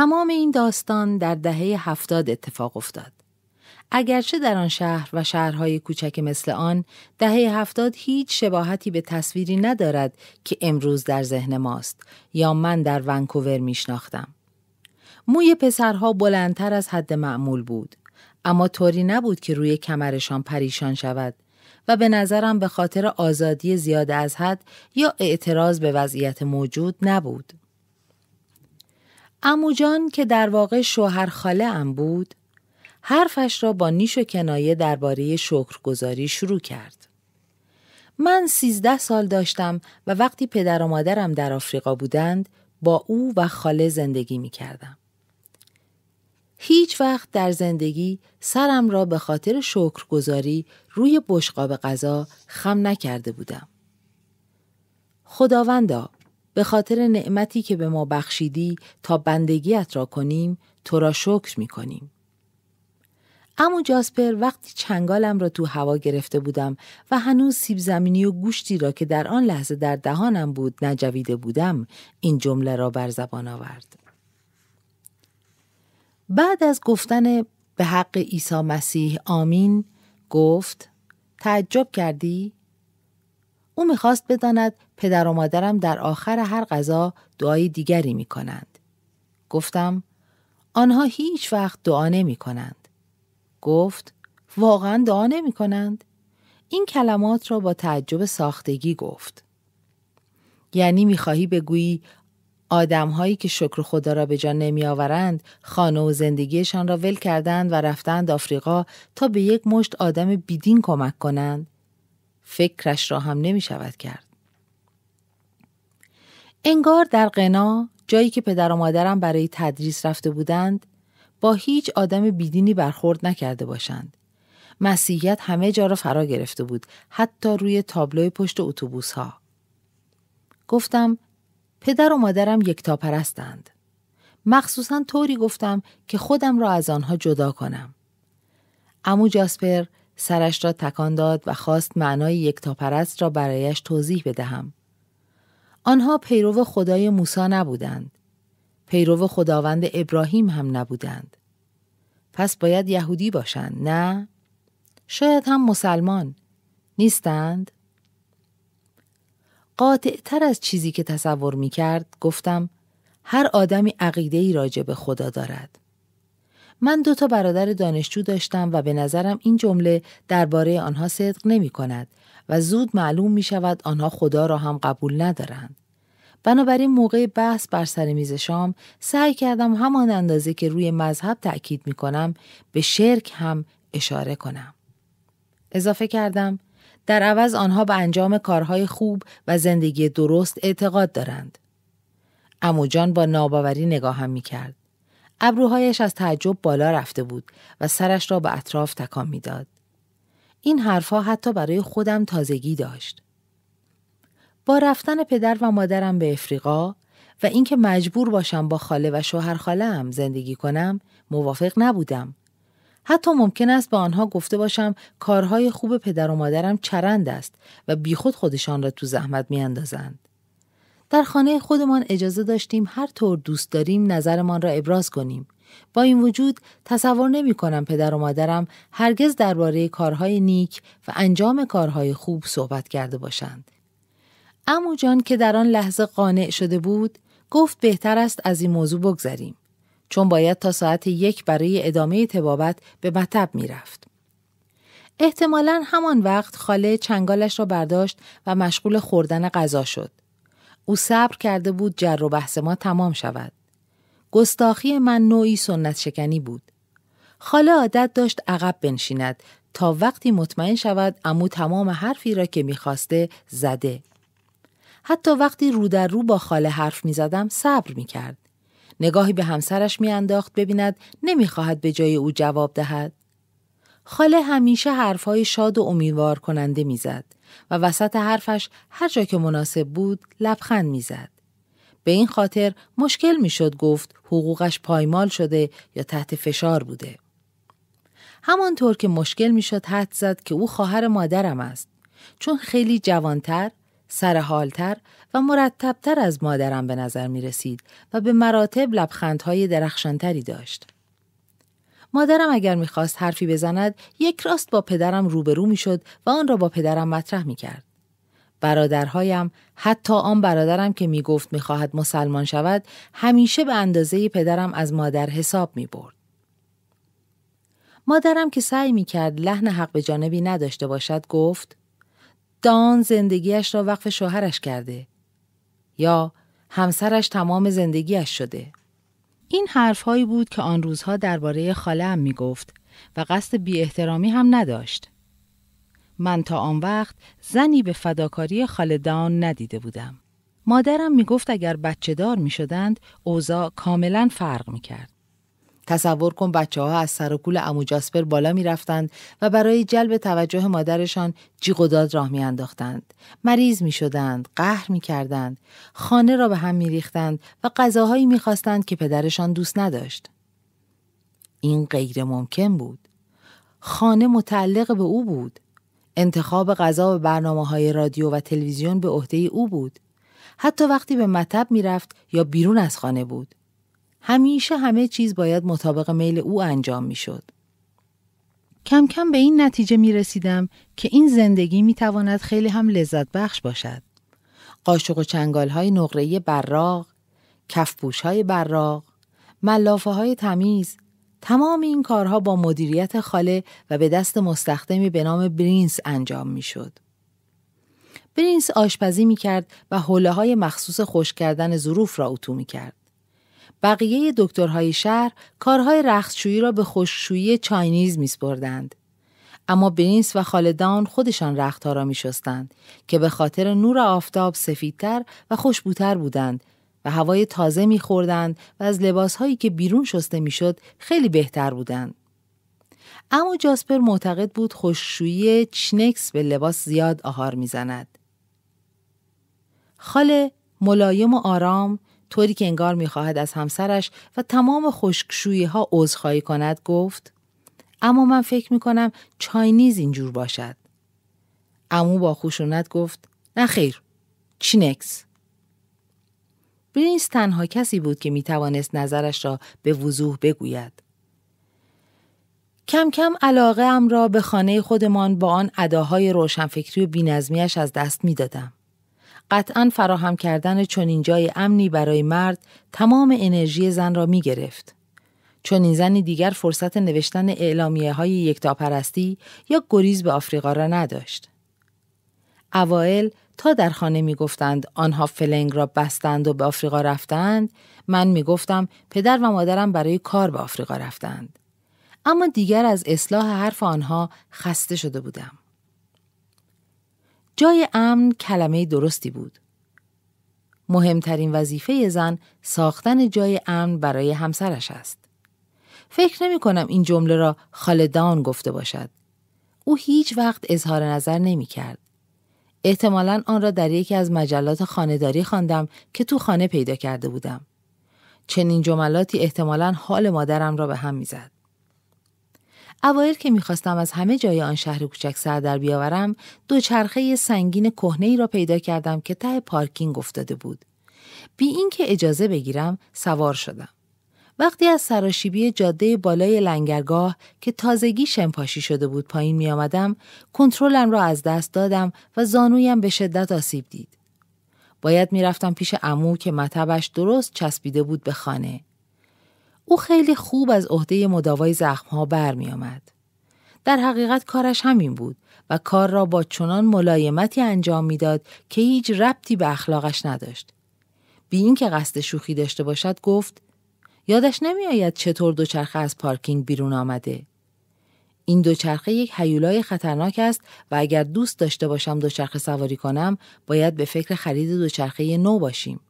تمام این داستان در دهه هفتاد اتفاق افتاد. اگرچه در آن شهر و شهرهای کوچک مثل آن دهه هفتاد هیچ شباهتی به تصویری ندارد که امروز در ذهن ماست یا من در ونکوور میشناختم. موی پسرها بلندتر از حد معمول بود اما طوری نبود که روی کمرشان پریشان شود و به نظرم به خاطر آزادی زیاده از حد یا اعتراض به وضعیت موجود نبود. اموجان که در واقع شوهر خاله ام بود حرفش را با نیش و کنایه درباره شکرگزاری شروع کرد. من سیزده سال داشتم و وقتی پدر و مادرم در آفریقا بودند با او و خاله زندگی می کردم. هیچ وقت در زندگی سرم را به خاطر شکرگزاری روی بشقاب غذا خم نکرده بودم. خداوندا به خاطر نعمتی که به ما بخشیدی تا بندگیت را کنیم تو را شکر می کنیم. امو جاسپر وقتی چنگالم را تو هوا گرفته بودم و هنوز سیب زمینی و گوشتی را که در آن لحظه در دهانم بود نجویده بودم این جمله را بر زبان آورد. بعد از گفتن به حق عیسی مسیح آمین گفت تعجب کردی؟ او می‌خواست بداند پدر و مادرم در آخر هر غذا دعای دیگری می کنند. گفتم آنها هیچ وقت دعا نمی کنند. گفت واقعا دعا نمی کنند؟ این کلمات را با تعجب ساختگی گفت. یعنی می‌خواهی بگویی آدمهایی که شکر خدا را به جان نمی آورند خانه و زندگیشان را ول کردند و رفتند آفریقا تا به یک مشت آدم بیدین کمک کنند فکرش را هم نمی شود کرد انگار در قنا جایی که پدر و مادرم برای تدریس رفته بودند با هیچ آدم بیدینی برخورد نکرده باشند مسیحیت همه جا را فرا گرفته بود حتی روی تابلوی پشت اتوبوس ها گفتم پدر و مادرم یکتا پرستند. مخصوصا طوری گفتم که خودم را از آنها جدا کنم. امو جاسپر سرش را تکان داد و خواست معنای یکتا پرست را برایش توضیح بدهم. آنها پیرو خدای موسی نبودند. پیرو خداوند ابراهیم هم نبودند. پس باید یهودی باشند نه؟ شاید هم مسلمان نیستند؟ قاطع تر از چیزی که تصور می کرد گفتم هر آدمی عقیده ای راجع به خدا دارد. من دو تا برادر دانشجو داشتم و به نظرم این جمله درباره آنها صدق نمی کند و زود معلوم می شود آنها خدا را هم قبول ندارند. بنابراین موقع بحث بر سر میز شام سعی کردم همان اندازه که روی مذهب تأکید می کنم به شرک هم اشاره کنم. اضافه کردم در عوض آنها به انجام کارهای خوب و زندگی درست اعتقاد دارند. اموجان با ناباوری نگاهم می کرد. ابروهایش از تعجب بالا رفته بود و سرش را به اطراف تکان می‌داد. این حرفها حتی برای خودم تازگی داشت. با رفتن پدر و مادرم به افریقا و اینکه مجبور باشم با خاله و شوهر خاله زندگی کنم موافق نبودم حتی ممکن است به آنها گفته باشم کارهای خوب پدر و مادرم چرند است و بیخود خودشان را تو زحمت میاندازند. در خانه خودمان اجازه داشتیم هر طور دوست داریم نظرمان را ابراز کنیم. با این وجود تصور نمی کنم پدر و مادرم هرگز درباره کارهای نیک و انجام کارهای خوب صحبت کرده باشند. امو جان که در آن لحظه قانع شده بود گفت بهتر است از این موضوع بگذریم. چون باید تا ساعت یک برای ادامه تبابت به مطب رفت. احتمالا همان وقت خاله چنگالش را برداشت و مشغول خوردن غذا شد. او صبر کرده بود جر و بحث ما تمام شود. گستاخی من نوعی سنت شکنی بود. خاله عادت داشت عقب بنشیند تا وقتی مطمئن شود امو تمام حرفی را که می‌خواسته زده. حتی وقتی رو در رو با خاله حرف می زدم صبر می کرد. نگاهی به همسرش میانداخت ببیند نمی‌خواهد به جای او جواب دهد. خاله همیشه حرفهای شاد و امیدوار کننده می‌زد و وسط حرفش هر جا که مناسب بود لبخند می‌زد. به این خاطر مشکل می‌شد گفت حقوقش پایمال شده یا تحت فشار بوده. همانطور که مشکل می‌شد حد زد که او خواهر مادرم است چون خیلی جوانتر، سرحالتر و مرتبتر از مادرم به نظر می رسید و به مراتب لبخندهای درخشانتری داشت. مادرم اگر می‌خواست حرفی بزند یک راست با پدرم روبرو می‌شد و آن را با پدرم مطرح می کرد. برادرهایم حتی آن برادرم که می‌گفت می‌خواهد مسلمان شود همیشه به اندازه پدرم از مادر حساب می برد. مادرم که سعی می کرد لحن حق به جانبی نداشته باشد گفت دان زندگیش را وقف شوهرش کرده یا همسرش تمام زندگیش شده. این حرفهایی بود که آن روزها درباره خاله‌ام می گفت و قصد بی احترامی هم نداشت. من تا آن وقت زنی به فداکاری خالدان ندیده بودم. مادرم می گفت اگر بچه دار می شدند اوضاع کاملا فرق می کرد. تصور کن بچه ها از سر و کول امو جاسپر بالا می رفتند و برای جلب توجه مادرشان جیغ و داد راه می انداختند. مریض می شدند، قهر می کردند، خانه را به هم می ریختند و غذاهایی می خواستند که پدرشان دوست نداشت. این غیر ممکن بود. خانه متعلق به او بود. انتخاب غذا و برنامه های رادیو و تلویزیون به عهده او بود. حتی وقتی به مطب می‌رفت یا بیرون از خانه بود. همیشه همه چیز باید مطابق میل او انجام می‌شد. کم کم به این نتیجه می رسیدم که این زندگی می تواند خیلی هم لذت بخش باشد. قاشق و چنگال های نقره براغ، کفپوش های براغ، ملافه های تمیز، تمام این کارها با مدیریت خاله و به دست مستخدمی به نام برینس انجام می شد. برینس آشپزی می کرد و حوله های مخصوص خوش کردن ظروف را اتو می کرد. بقیه دکترهای شهر کارهای رختشویی را به خوششویی چاینیز میسپردند. اما برینس و خالدان خودشان رختها را میشستند که به خاطر نور آفتاب سفیدتر و خوشبوتر بودند و هوای تازه میخوردند و از لباسهایی که بیرون شسته می‌شد خیلی بهتر بودند. اما جاسپر معتقد بود خوششویی چنکس به لباس زیاد آهار می‌زند. خاله ملایم و آرام طوری که انگار می‌خواهد از همسرش و تمام خشکشویی ها عذرخواهی کند گفت اما من فکر می‌کنم Chinese اینجور باشد. عمو با خشونت گفت نه خیر Chinks. برینس تنها کسی بود که می‌توانست نظرش را به وضوح بگوید. کم کم علاقه ام را به خانه خودمان با آن اداهای روشنفکری و بینظمیش از دست می‌دادم. قطعا فراهم کردن چنین جای امنی برای مرد تمام انرژی زن را می گرفت. چون این زنی دیگر فرصت نوشتن اعلامیه های یکتاپرستی یا گریز به آفریقا را نداشت. اوائل تا در خانه می گفتند آنها فلنگ را بستند و به آفریقا رفتند من می گفتم پدر و مادرم برای کار به آفریقا رفتند. اما دیگر از اصلاح حرف آنها خسته شده بودم. جای امن کلمه درستی بود. مهمترین وظیفه زن ساختن جای امن برای همسرش است. فکر نمی کنم این جمله را خالدان گفته باشد. او هیچ وقت اظهار نظر نمی کرد. احتمالا آن را در یکی از مجلات خانهداری خواندم که تو خانه پیدا کرده بودم. چنین جملاتی احتمالا حال مادرم را به هم می‌زد. اوایل که می‌خواستم از همه جای آن شهر کوچک سر در بیاورم دوچرخه سنگین کهنه ای را پیدا کردم که ته پارکینگ افتاده بود بی اینکه اجازه بگیرم سوار شدم وقتی از سراشیبی جاده بالای لنگرگاه که تازگی شمپاشی شده بود پایین می آمدم کنترلم را از دست دادم و زانویم به شدت آسیب دید باید می‌رفتم پیش امو که مطبش درست چسبیده بود به خانه او خیلی خوب از عهده مداوای زخمها برمی آمد. در حقیقت کارش همین بود و کار را با چنان ملایمتی انجام می‌داد که هیچ ربطی به اخلاقش نداشت. بی اینکه قصد شوخی داشته باشد گفت یادش نمیآید چطور دوچرخه از پارکینگ بیرون آمده. این دوچرخه یک حیولای خطرناک است و اگر دوست داشته باشم دوچرخه سواری کنم باید به فکر خرید دوچرخه نو باشیم.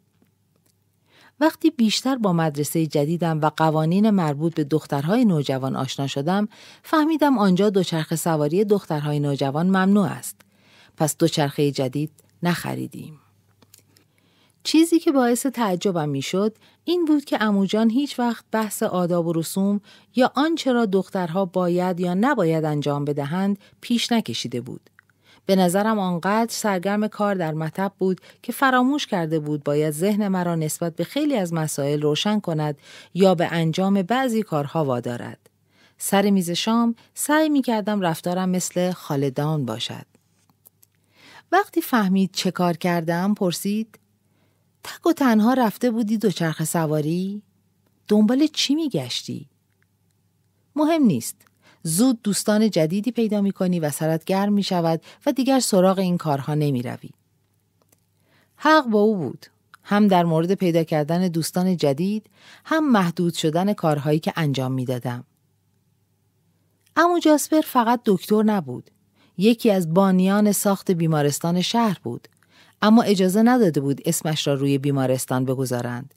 وقتی بیشتر با مدرسه جدیدم و قوانین مربوط به دخترهای نوجوان آشنا شدم فهمیدم آنجا دوچرخه سواری دخترهای نوجوان ممنوع است پس دوچرخه جدید نخریدیم چیزی که باعث تعجبم می‌شد این بود که اموجان هیچ وقت بحث آداب و رسوم یا آنچه را دخترها باید یا نباید انجام بدهند پیش نکشیده بود به نظرم آنقدر سرگرم کار در مطب بود که فراموش کرده بود باید ذهن مرا نسبت به خیلی از مسائل روشن کند یا به انجام بعضی کارها وادارد. سر میز شام سعی می کردم رفتارم مثل خالدان باشد. وقتی فهمید چه کار کردم پرسید تک و تنها رفته بودی دوچرخه سواری؟ دنبال چی می گشتی؟ مهم نیست. زود دوستان جدیدی پیدا می کنی و سرت گرم می شود و دیگر سراغ این کارها نمی روی. حق با او بود. هم در مورد پیدا کردن دوستان جدید هم محدود شدن کارهایی که انجام می دادم. امو جاسپر فقط دکتر نبود. یکی از بانیان ساخت بیمارستان شهر بود. اما اجازه نداده بود اسمش را روی بیمارستان بگذارند.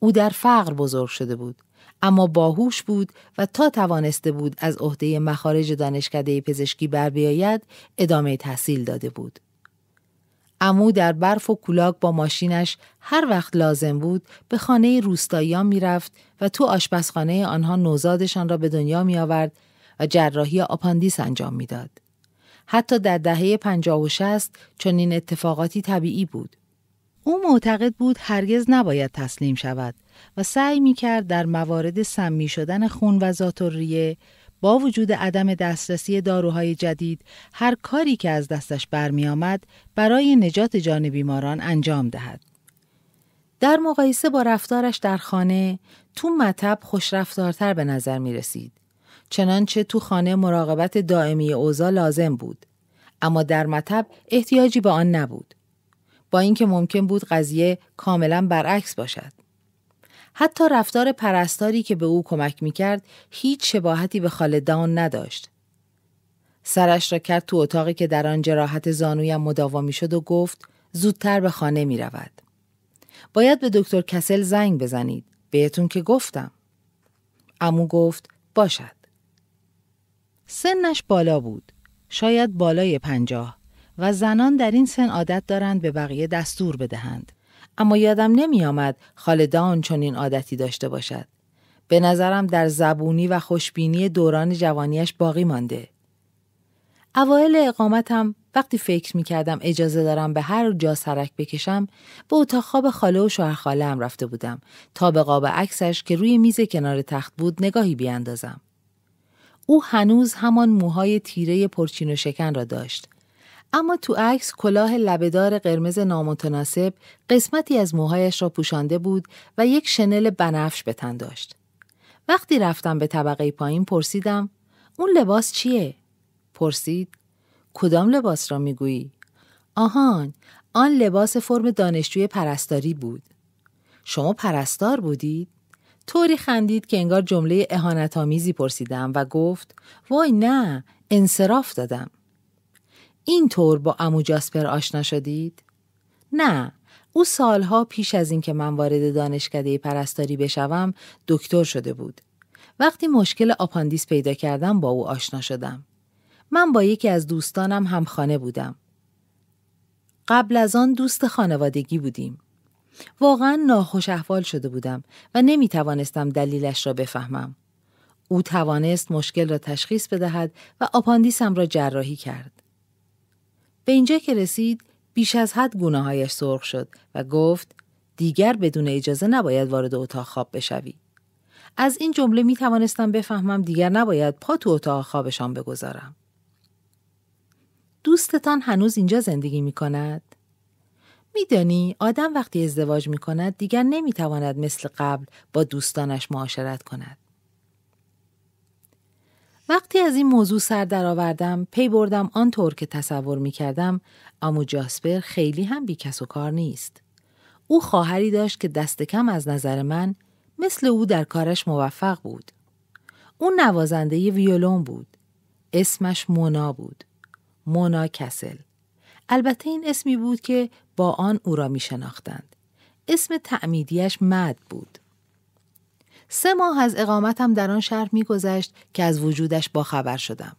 او در فقر بزرگ شده بود اما باهوش بود و تا توانسته بود از عهده مخارج دانشکده پزشکی بر بیاید ادامه تحصیل داده بود. امو در برف و کولاک با ماشینش هر وقت لازم بود به خانه روستاییان می‌رفت و تو آشپزخانه آنها نوزادشان را به دنیا می آورد و جراحی آپاندیس انجام می‌داد. حتی در دهه پنجاه و شست چنین اتفاقاتی طبیعی بود. او معتقد بود هرگز نباید تسلیم شود و سعی می کرد در موارد سمی شدن خون و زاتوریه با وجود عدم دسترسی داروهای جدید هر کاری که از دستش برمی آمد برای نجات جان بیماران انجام دهد. در مقایسه با رفتارش در خانه تو مطب خوشرفتارتر به نظر می رسید. چنانچه تو خانه مراقبت دائمی اوضاع لازم بود. اما در مطب احتیاجی به آن نبود. با اینکه ممکن بود قضیه کاملا برعکس باشد. حتی رفتار پرستاری که به او کمک می‌کرد هیچ شباهتی به خالدان نداشت. سرش را کرد تو اتاقی که در آن جراحت زانویم مداوا می‌شد و گفت زودتر به خانه می رود. باید به دکتر کسل زنگ بزنید. بهتون که گفتم. امو گفت باشد. سنش بالا بود. شاید بالای پنجاه و زنان در این سن عادت دارند به بقیه دستور بدهند. اما یادم نمی آمد خالدان چنین عادتی داشته باشد. به نظرم در زبونی و خوشبینی دوران جوانیش باقی مانده. اوایل اقامتم وقتی فکر می کردم اجازه دارم به هر جا سرک بکشم به اتاق خواب خاله و شوهر خاله هم رفته بودم تا به قاب عکسش که روی میز کنار تخت بود نگاهی بیاندازم. او هنوز همان موهای تیره پرچین و شکن را داشت اما تو عکس کلاه لبهدار قرمز نامتناسب قسمتی از موهایش را پوشانده بود و یک شنل بنفش به تن داشت. وقتی رفتم به طبقه پایین پرسیدم اون لباس چیه؟ پرسید کدام لباس را می‌گویی؟ آهان آن لباس فرم دانشجوی پرستاری بود. شما پرستار بودید؟ طوری خندید که انگار جمله اهانتآمیزی پرسیدم و گفت وای نه انصراف دادم. این طور با امو جاسپر آشنا شدید؟ نه، او سالها پیش از اینکه من وارد دانشکده پرستاری بشوم دکتر شده بود. وقتی مشکل آپاندیس پیدا کردم با او آشنا شدم. من با یکی از دوستانم همخانه بودم. قبل از آن دوست خانوادگی بودیم. واقعا ناخوش احوال شده بودم و نمی توانستم دلیلش را بفهمم. او توانست مشکل را تشخیص بدهد و آپاندیسم را جراحی کرد. به اینجا که رسید بیش از حد گناهایش سرخ شد و گفت دیگر بدون اجازه نباید وارد اتاق خواب بشوی. از این جمله می توانستم بفهمم دیگر نباید پا تو اتاق خوابشان بگذارم. دوستتان هنوز اینجا زندگی می کند؟ میدانی آدم وقتی ازدواج می کند دیگر نمی تواند مثل قبل با دوستانش معاشرت کند. وقتی از این موضوع سر درآوردم پی بردم آنطور که تصور می کردم امو جاسپر خیلی هم بیکس و کار نیست. او خواهری داشت که دست کم از نظر من مثل او در کارش موفق بود. او نوازنده ویولون بود. اسمش مونا بود. مونا کسل. البته این اسمی بود که با آن او را می شناختند. اسم تعمیدیش مد بود. سه ماه از اقامتم در آن شهر میگذشت که از وجودش باخبر شدم.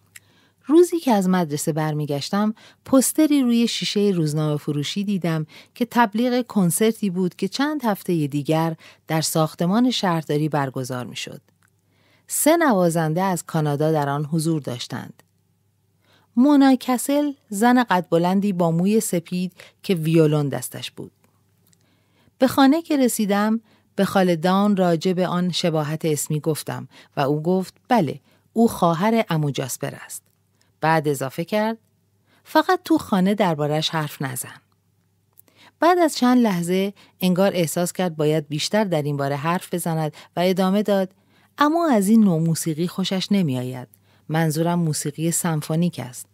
روزی که از مدرسه برمیگشتم پستری روی شیشه روزنامه فروشی دیدم که تبلیغ کنسرتی بود که چند هفته دیگر در ساختمان شهرداری برگزار می‌شد. سه نوازنده از کانادا در آن حضور داشتند. مونا کسل زن قد بلندی با موی سپید که ویولون دستش بود. به خانه که رسیدم به خالدان راجع به آن شباهت اسمی گفتم و او گفت بله او خواهر امو جاسپر است. بعد اضافه کرد فقط تو خانه دربارش حرف نزن. بعد از چند لحظه انگار احساس کرد باید بیشتر در این باره حرف بزند و ادامه داد اما از این نوع موسیقی خوشش نمیآید. منظورم موسیقی سمفونیک است.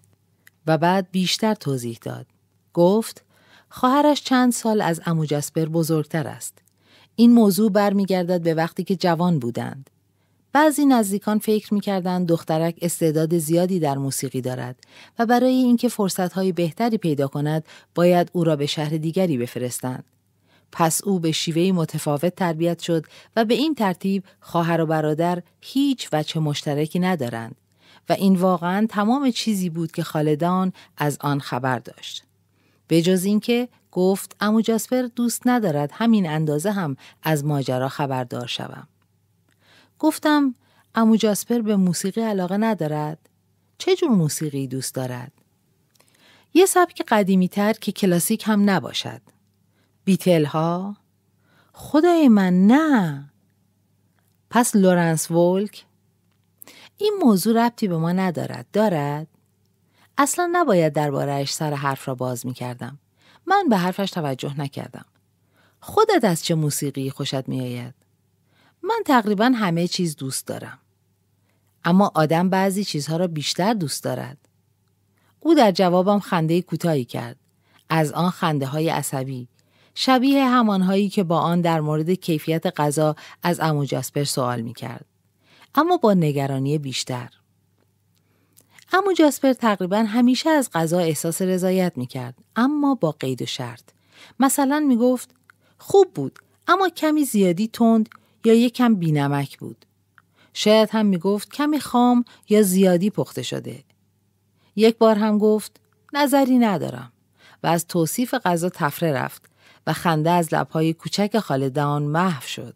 و بعد بیشتر توضیح داد. گفت خواهرش چند سال از امو جاسپر بزرگتر است. این موضوع برمیگردد به وقتی که جوان بودند. بعضی نزدیکان فکر می‌کردند دخترک استعداد زیادی در موسیقی دارد و برای اینکه فرصتهای بهتری پیدا کند باید او را به شهر دیگری بفرستند. پس او به شیوهی متفاوت تربیت شد و به این ترتیب خواهر و برادر هیچ وچه مشترکی ندارند و این واقعا تمام چیزی بود که خالدان از آن خبر داشت. به جز اینکه گفت امو جاسپر دوست ندارد همین اندازه هم از ماجرا خبردار شوم. گفتم امو جاسپر به موسیقی علاقه ندارد؟ چه جور موسیقی دوست دارد؟ یه سبک قدیمی تر که کلاسیک هم نباشد. بیتل ها؟ خدای من نه. پس لورنس وولک؟ این موضوع ربطی به ما ندارد. دارد؟ اصلا نباید دربارهش سر حرف را باز می کردم. من به حرفش توجه نکردم. خودت از چه موسیقی خوشت می آید؟ من تقریبا همه چیز دوست دارم. اما آدم بعضی چیزها را بیشتر دوست دارد. او در جوابم خنده کوتاهی کرد. از آن خنده های عصبی. شبیه همانهایی که با آن در مورد کیفیت غذا از امو جاسپر سوال می کرد. اما با نگرانی بیشتر. امو جاسپر تقریبا همیشه از غذا احساس رضایت می کرد. اما با قید و شرط. مثلا می گفت خوب بود اما کمی زیادی تند یا یک کم بینمک بود. شاید هم می گفت کمی خام یا زیادی پخته شده. یک بار هم گفت نظری ندارم و از توصیف غذا تفره رفت و خنده از لبهای کوچک خالدان محو شد.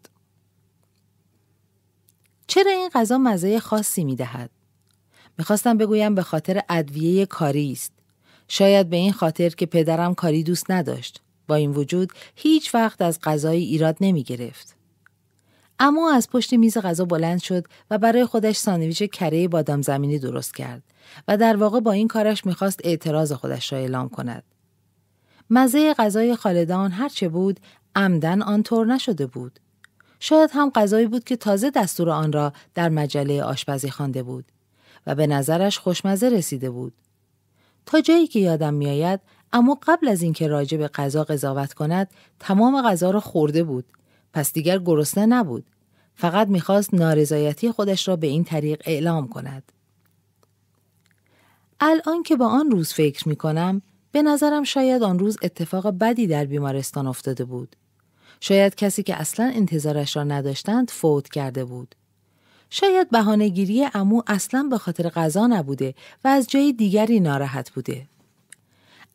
چرا این غذا مزه خاصی می دهد؟ می‌خواستم بگویم به خاطر ادویه کاری است. شاید به این خاطر که پدرم کاری دوست نداشت. با این وجود هیچ وقت از غذای ایراد نمی گرفت. اما از پشت میز غذا بلند شد و برای خودش ساندویچ کره بادام زمینی درست کرد و در واقع با این کارش می‌خواست اعتراض خودش را اعلام کند. مزه غذای خالدان هرچه بود عمدن آنطور نشده بود. شاید هم غذایی بود که تازه دستور آن را در مجله آشپزی خوانده بود و به نظرش خوشمزه رسیده بود. تا جایی که یادم میآید اما قبل از اینکه راجع به غذا قضاوت کند تمام غذا را خورده بود پس دیگر گرسنه نبود. فقط می‌خواست نارضایتی خودش را به این طریق اعلام کند. الان که با آن روز فکر می کنم به نظرم شاید آن روز اتفاق بدی در بیمارستان افتاده بود. شاید کسی که اصلا انتظارش را نداشتند فوت کرده بود. شاید بهانهگیری امو اصلا به خاطر غذا نبوده و از جای دیگری ناراحت بوده.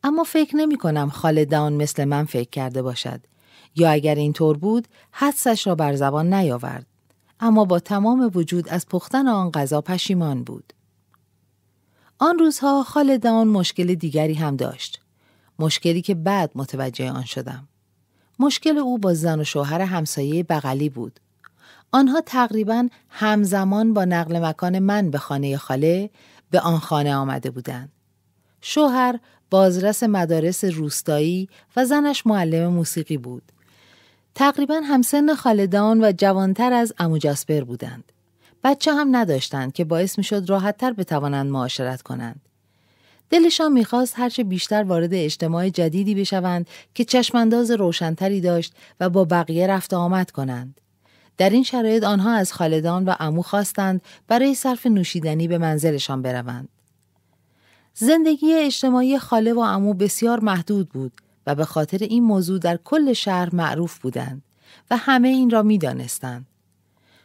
اما فکر نمی کنم خالدان مثل من فکر کرده باشد. یا اگر اینطور بود حدسش را بر زبان نیاورد. اما با تمام وجود از پختن آن غذا پشیمان بود. آن روزها خالدان مشکل دیگری هم داشت. مشکلی که بعد متوجه آن شدم. مشکل او با زن و شوهر همسایه بغلی بود آنها تقریبا همزمان با نقل مکان من به خانه خاله به آن خانه آمده بودند شوهر بازرس مدارس روستایی و زنش معلم موسیقی بود تقریبا همسن خالدان و جوانتر از امو جاسپر بودند. بچه هم نداشتند که باعث می شد راحتتر بتوانند معاشرت کنند. دلشان می‌خواست هرچه بیشتر وارد اجتماع جدیدی بشوند که چشمانداز روشنتری داشت و با بقیه رفت آمد کنند. در این شرایط آنها از خالدان و امو خواستند برای صرف نوشیدنی به منزلشان بروند. زندگی اجتماعی خاله و امو بسیار محدود بود و به خاطر این موضوع در کل شهر معروف بودند و همه این را می دانستند.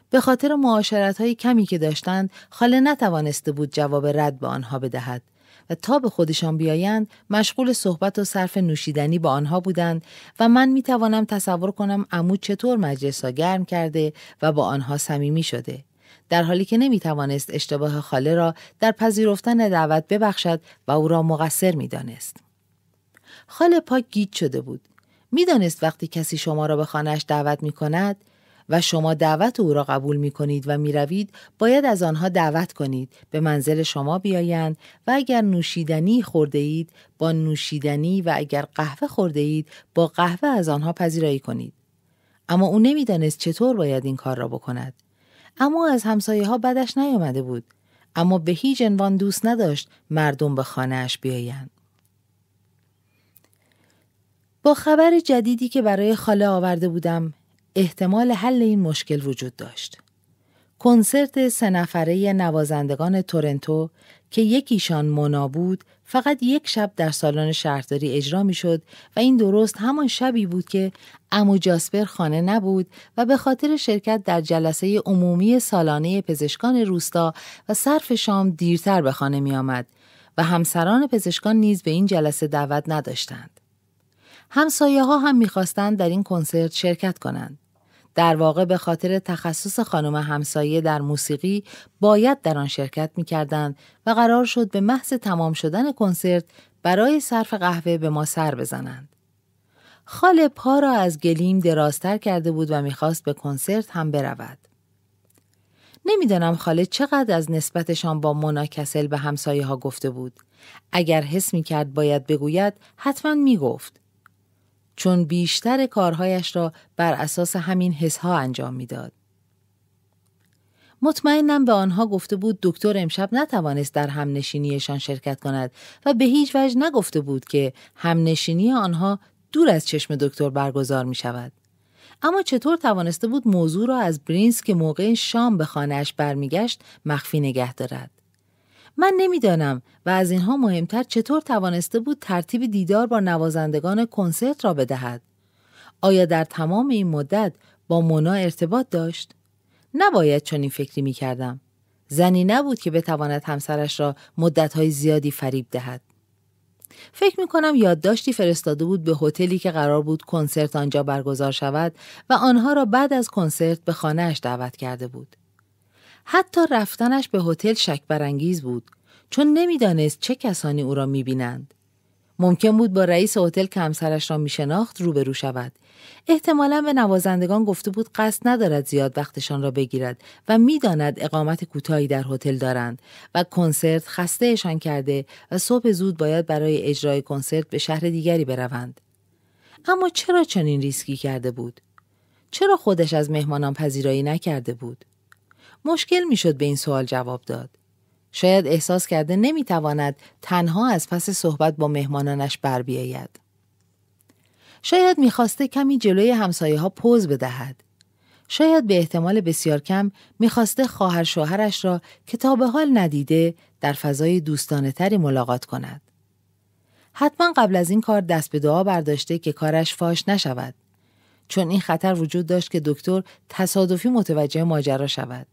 به خاطر معاشرت های کمی که داشتند خاله نتوانسته بود جواب رد به آنها بدهد و تا به خودشان بیایند مشغول صحبت و صرف نوشیدنی با آنها بودند و من می توانم تصور کنم عمو چطور مجلس را گرم کرده و با آنها صمیمی شده در حالی که نمی توانست اشتباه خاله را در پذیرفتن دعوت ببخشد و او را مقصر می دانست. خاله پاک گیج شده بود. می‌دانست وقتی کسی شما را به خانهش دعوت می کند و شما دعوت او را قبول می کنید و می روید باید از آنها دعوت کنید به منزل شما بیایند و اگر نوشیدنی خورده اید با نوشیدنی و اگر قهوه خورده اید با قهوه از آنها پذیرایی کنید. اما او نمی‌دانست چطور باید این کار را بکند. اما از همسایه ها بدش نیامده بود. اما به هیچ عنوان دوست نداشت مردم به خانهاش بیایند. با خبر جدیدی که برای خاله آورده بودم احتمال حل این مشکل وجود داشت. کنسرت سه نفره نوازندگان تورنتو که یکیشان مونا بود فقط یک شب در سالن شهرداری اجرا می شد و این درست همان شبی بود که امو جاسپر خانه نبود و به خاطر شرکت در جلسه عمومی سالانه پزشکان روستا و صرف شام دیرتر به خانه می آمد و همسران پزشکان نیز به این جلسه دعوت نداشتند. همسایه ها هم می‌خواستند در این کنسرت شرکت کنند. در واقع به خاطر تخصص خانم همسایه در موسیقی باید در آن شرکت می کردند و قرار شد به محض تمام شدن کنسرت برای صرف قهوه به ما سر بزنند. خال پا را از گلیم درازتر کرده بود و می‌خواست به کنسرت هم برود. نمی‌دانم خاله چقدر از نسبتشان با مونا کسل به همسایه ها گفته بود. اگر حس می کرد باید بگوید حتما می گفت. چون بیشتر کارهایش را بر اساس همین حسها انجام می‌داد. مطمئنم به آنها گفته بود دکتر امشب نتوانست در همنشینیشان شرکت کند و به هیچ وجه نگفته بود که همنشینی آنها دور از چشم دکتر برگزار می شود. اما چطور توانسته بود موضوع را از برینز که موقع شام به خانهاش برمیگشت مخفی نگه دارد؟ من نمی‌دانم و از اینها مهمتر چطور توانسته بود ترتیب دیدار با نوازندگان کنسرت را بدهد. آیا در تمام این مدت با مونا ارتباط داشت؟ نباید چنین فکری می کردم. زنی نبود که بتواند همسرش را مدتهای زیادی فریب دهد. فکر می کنم یادداشتی فرستاده بود به هتلی که قرار بود کنسرت آنجا برگزار شود و آنها را بعد از کنسرت به خانهاش دعوت کرده بود. حتی رفتنش به هتل شک برانگیز بود چون نمی‌دانست چه کسانی او را می‌بینند. ممکن بود با رئیس هتل که همسرش را میشناخت روبرو شود. احتمالا به نوازندگان گفته بود قصد ندارد زیاد وقتشان را بگیرد و می‌داند اقامت کوتاهی در هتل دارند و کنسرت خستهشان کرده و صبح زود باید برای اجرای کنسرت به شهر دیگری بروند. اما چرا چنین ریسکی کرده بود؟ چرا خودش از مهمانان پذیرایی نکرده بود؟ مشکل می‌شد به این سوال جواب داد. شاید احساس کرده نمی‌تواند تنها از پس صحبت با مهمانانش بر بیاید. شاید می‌خواسته کمی جلوی همسایه ها پوز بدهد. شاید به احتمال بسیار کم می‌خواسته خواهر شوهرش را که تا به حال ندیده در فضای دوستانه تری ملاقات کند. حتما قبل از این کار دست به دعا برداشته که کارش فاش نشود. چون این خطر وجود داشت که دکتر تصادفی متوجه ماجرا شود.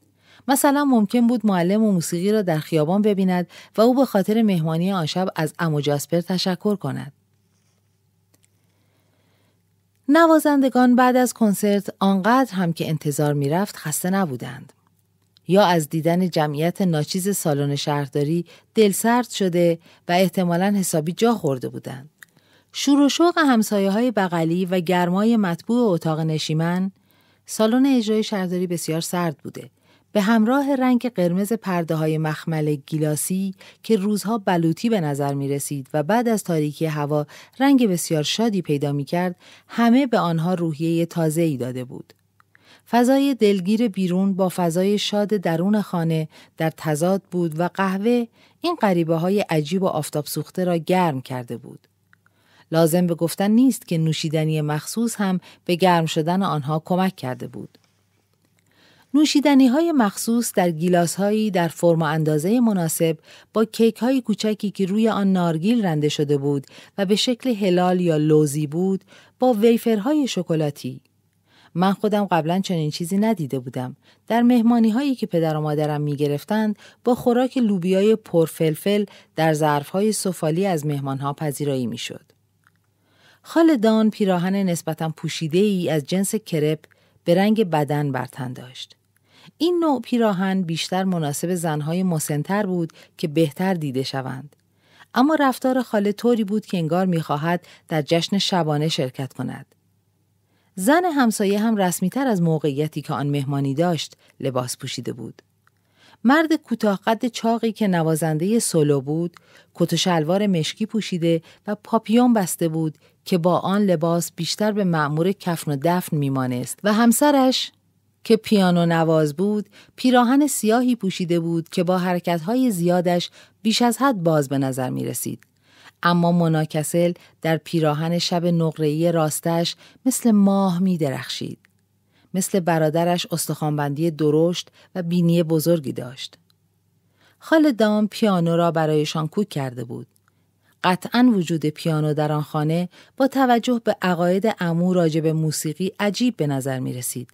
مثلا ممکن بود معلم و موسیقی را در خیابان ببیند و او به خاطر مهمانی آن شب از امو جاسپر تشکر کند. نوازندگان بعد از کنسرت آنقدر هم که انتظار می‌رفت خسته نبودند. یا از دیدن جمعیت ناچیز سالن شهرداری دلسرد شده و احتمالا حسابی جا خورده بودند. شور و شوق همسایه های بغلی و گرمای مطبوع اتاق نشیمن سالن اجرای شهرداری بسیار سرد بوده به همراه رنگ قرمز پرده های مخمل گیلاسی که روزها بلوطی به نظر می رسید و بعد از تاریکی هوا رنگ بسیار شادی پیدا می کرد همه به آنها روحیه تازه ای داده بود. فضای دلگیر بیرون با فضای شاد درون خانه در تضاد بود و قهوه این قریبه های عجیب و آفتاب سوخته را گرم کرده بود. لازم به گفتن نیست که نوشیدنی مخصوص هم به گرم شدن آنها کمک کرده بود. نوشیدنی های مخصوص در گیلاس هایی در فرم و اندازه مناسب با کیک های کوچکی که روی آن نارگیل رنده شده بود و به شکل هلال یا لوزی بود با ویفرهای شکلاتی. من خودم قبلا چنین چیزی ندیده بودم. در مهمانی هایی که پدر و مادرم می گرفتند با خوراک لوبیای پرفلفل در ظرف های سفالی از مهمان ها پذیرایی می شد. خالدان پیراهن نسبتا پوشیده ای از جنس کرپ به رنگ بدن برتن داشت. این نوع پیراهن بیشتر مناسب زنهای مسنتر بود که بهتر دیده شوند. اما رفتار خاله طوری بود که انگار می‌خواهد در جشن شبانه شرکت کند. زن همسایه هم رسمیتر از موقعیتی که آن مهمانی داشت لباس پوشیده بود. مرد کوتاه قد چاقی که نوازنده سولو بود، کت و شلوار مشکی پوشیده و پاپیون بسته بود که با آن لباس بیشتر به معمور کفن و دفن میمانست و همسرش که پیانو نواز بود پیراهن سیاهی پوشیده بود که با حرکتهای زیادش بیش از حد باز به نظر می رسید. اما مناکسل در پیراهن شب نقره‌ای راستش مثل ماه می درخشید. مثل برادرش استخوانبندی درشت و بینی بزرگی داشت. خال دام پیانو را برایشان کوک کرده بود. قطعا وجود پیانو در آن خانه با توجه به عقاید امو راجع به موسیقی عجیب به نظر می رسید.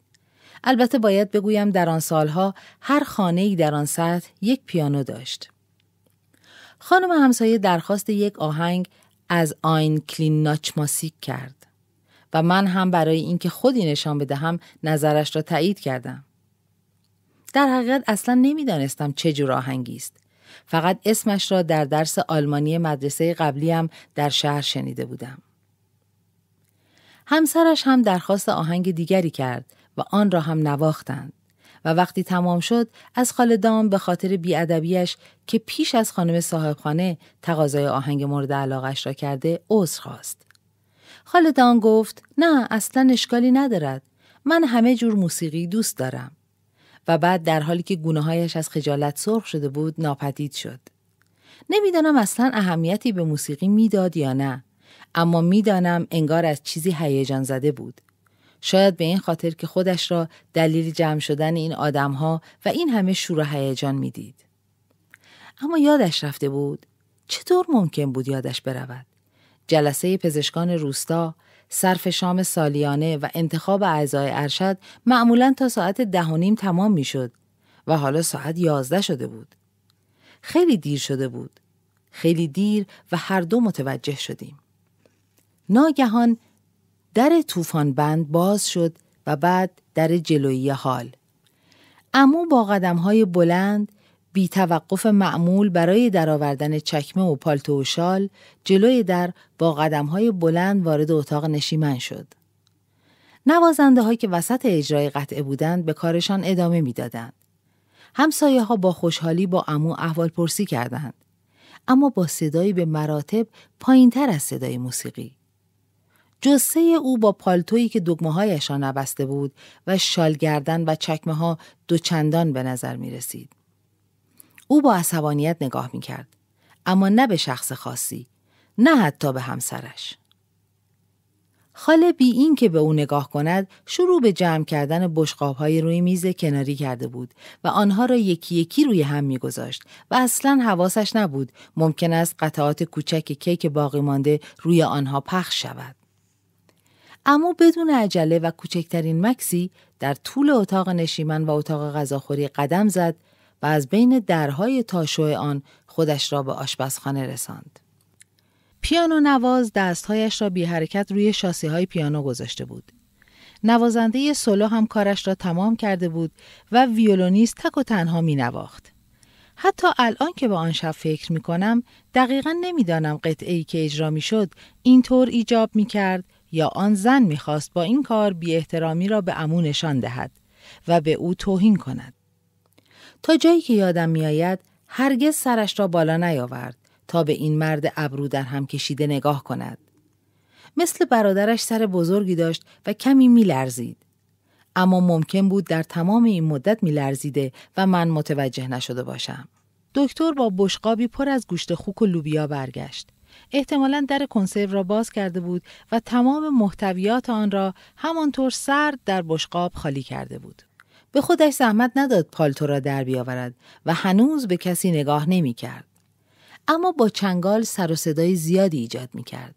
البته باید بگویم در آن سالها هر خانه ای در آن سطح یک پیانو داشت. خانم همسایه درخواست یک آهنگ از آین کلین ناچماسیک کرد و من هم برای اینکه خودی نشان بدهم نظرش را تایید کردم. در حقیقت اصلا نمی‌دانستم چه جور آهنگی است. فقط اسمش را در درس آلمانی مدرسه قبلیم در شهر شنیده بودم. همسرش هم درخواست آهنگ دیگری کرد و آن را هم نواختند. و وقتی تمام شد از خالدام به خاطر بیادبیش که پیش از خانم صاحبخانه تقاضای آهنگ مورد علاقش را کرده عذر خواست. خالدان گفت نه اصلا اشکالی ندارد. من همه جور موسیقی دوست دارم. و بعد در حالی که گونه هایش از خجالت سرخ شده بود ناپدید شد. نمی‌دانم اصلا اهمیتی به موسیقی می‌داد یا نه. اما می‌دانم انگار از چیزی هیجان زده بود. شاید به این خاطر که خودش را دلیل جمع شدن این آدمها و این همه شور و هیجان می‌دید. اما یادش رفته بود. چطور ممکن بود یادش برود؟ جلسه پزشکان روستا، صرف شام سالیانه و انتخاب اعضای ارشد معمولا تا ساعت ده و نیم تمام می‌شد و حالا ساعت یازده شده بود. خیلی دیر شده بود. خیلی دیر و هر دو متوجه شدیم. ناگهان در طوفان بند باز شد و بعد در جلویی حال. امو با قدم های بلند بی توقف معمول برای درآوردن چکمه و پالتو و شال جلوی در با قدم های بلند وارد اتاق نشیمن شد. نوازنده های که وسط اجرای قطعه بودند به کارشان ادامه می‌دادند. همسایه ها با خوشحالی با امو احوال پرسی کردند. اما با صدایی به مراتب پایین تر از صدای موسیقی. جسه او با پالتویی که دگمه نبسته بود و شال گردن و چکمه ها دوچندان به نظر می رسید. او با عصبانیت نگاه می کرد. اما نه به شخص خاصی. نه حتی به همسرش. خاله بی این که به او نگاه کند شروع به جمع کردن بشقاب های روی میز کناری کرده بود و آنها را یکی یکی روی هم میگذاشت و اصلا حواسش نبود ممکن است قطعات کوچک کیک باقی مانده روی آنها پخش شود. اما بدون عجله و کوچکترین مکسی در طول اتاق نشیمن و اتاق غذاخوری قدم زد و از بین درهای تاشو آن خودش را به آشپزخانه رساند. پیانو نواز دستهایش را بی حرکت روی شاسی های پیانو گذاشته بود. نوازنده سولو هم کارش را تمام کرده بود و ویولونیست تک و تنها می نواخت. حتی الان که به آن شب فکر می کنم دقیقا نمی‌دانم قطعه ای که اجرا می شد اینطور ایجاب می کرد یا آن زن می‌خواست با این کار بی احترامی را به امو نشان دهد و به او توهین کند. تا جایی که یادم میآید هرگز سرش را بالا نیاورد تا به این مرد ابرو در هم کشیده نگاه کند. مثل برادرش سر بزرگی داشت و کمی میلرزید. اما ممکن بود در تمام این مدت میلرزیده و من متوجه نشده باشم. دکتر با بشقابی پر از گوشت خوک و لوبیا برگشت. احتمالا در کنسرو را باز کرده بود و تمام محتویات آن را همانطور سرد در بشقاب خالی کرده بود. به خودش زحمت نداد پالتو را در بیاورد و هنوز به کسی نگاه نمی کرد. اما با چنگال سر و صدای زیادی ایجاد می کرد.